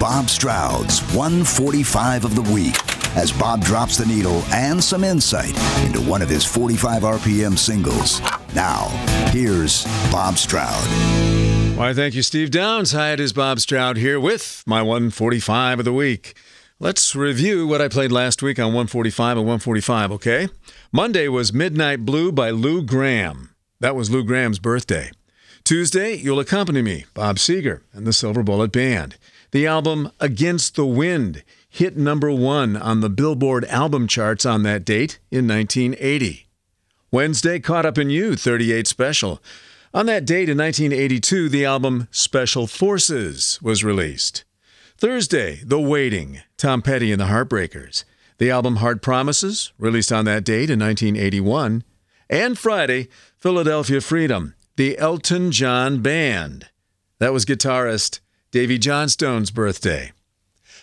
Bob Stroud's 145 of the week as Bob drops the needle and some insight into one of his 45 RPM singles. Now, here's Bob Stroud. Why, thank you, Steve Downs. Hi, it is Bob Stroud here with my 145 of the week. Let's review what I played last week on 145 and 145, okay? Monday was Midnight Blue by Lou Gramm. That was Lou Gramm's birthday. Tuesday, You'll Accompany Me, Bob Seger and the Silver Bullet Band. The album Against the Wind hit number one on the Billboard album charts on that date in 1980. Wednesday, Caught Up in You, 38 Special. On that date in 1982, the album Special Forces was released. Thursday, The Waiting, Tom Petty and the Heartbreakers. The album Hard Promises, released on that date in 1981. And Friday, Philadelphia Freedom, the Elton John Band. That was guitarist Davey Johnstone's birthday.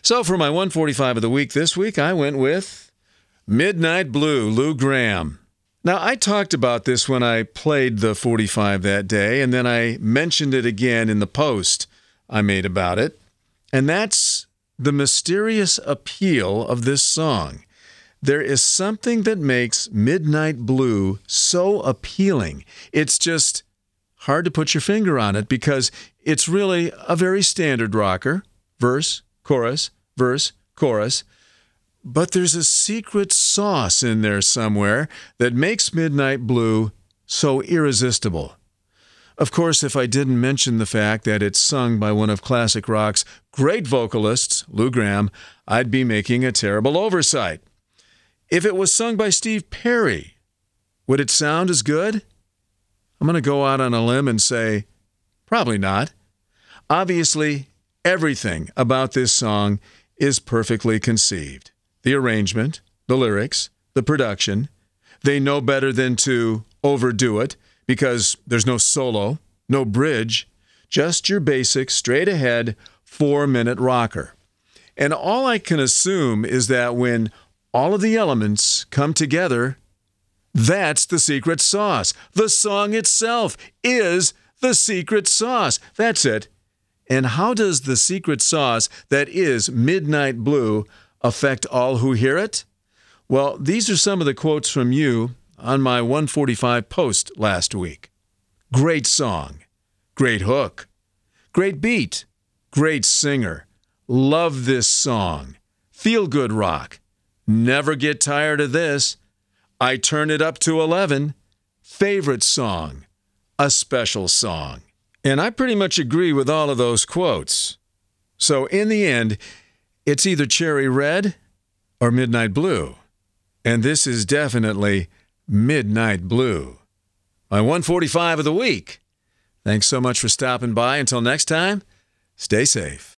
So for my 145 of the week this week, I went with Midnight Blue, Lou Gramm. Now, I talked about this when I played the 45 that day, and then I mentioned it again in the post I made about it. And that's the mysterious appeal of this song. There is something that makes Midnight Blue so appealing. It's just hard to put your finger on it because it's really a very standard rocker verse, chorus, verse, chorus. But there's a secret sauce in there somewhere that makes Midnight Blue so irresistible. Of course, if I didn't mention the fact that it's sung by one of classic rock's great vocalists, Lou Gramm, I'd be making a terrible oversight. If it was sung by Steve Perry, would it sound as good? I'm going to go out on a limb and say, probably not. Obviously, everything about this song is perfectly conceived the arrangement, the lyrics, the production. They know better than to overdo it because there's no solo, no bridge, just your basic, straight ahead, four minute rocker. And all I can assume is that when all of the elements come together, that's the secret sauce. The song itself is the secret sauce. That's it. And how does the secret sauce that is Midnight Blue affect all who hear it? Well, these are some of the quotes from you on my 145 post last week. Great song, great hook, great beat, great singer. Love this song. Feel good rock. Never get tired of this. I turn it up to 11. Favorite song. A special song. And I pretty much agree with all of those quotes. So in the end, it's either Cherry Red or Midnight Blue. And this is definitely Midnight Blue. My 145 of the week. Thanks so much for stopping by. Until next time, stay safe.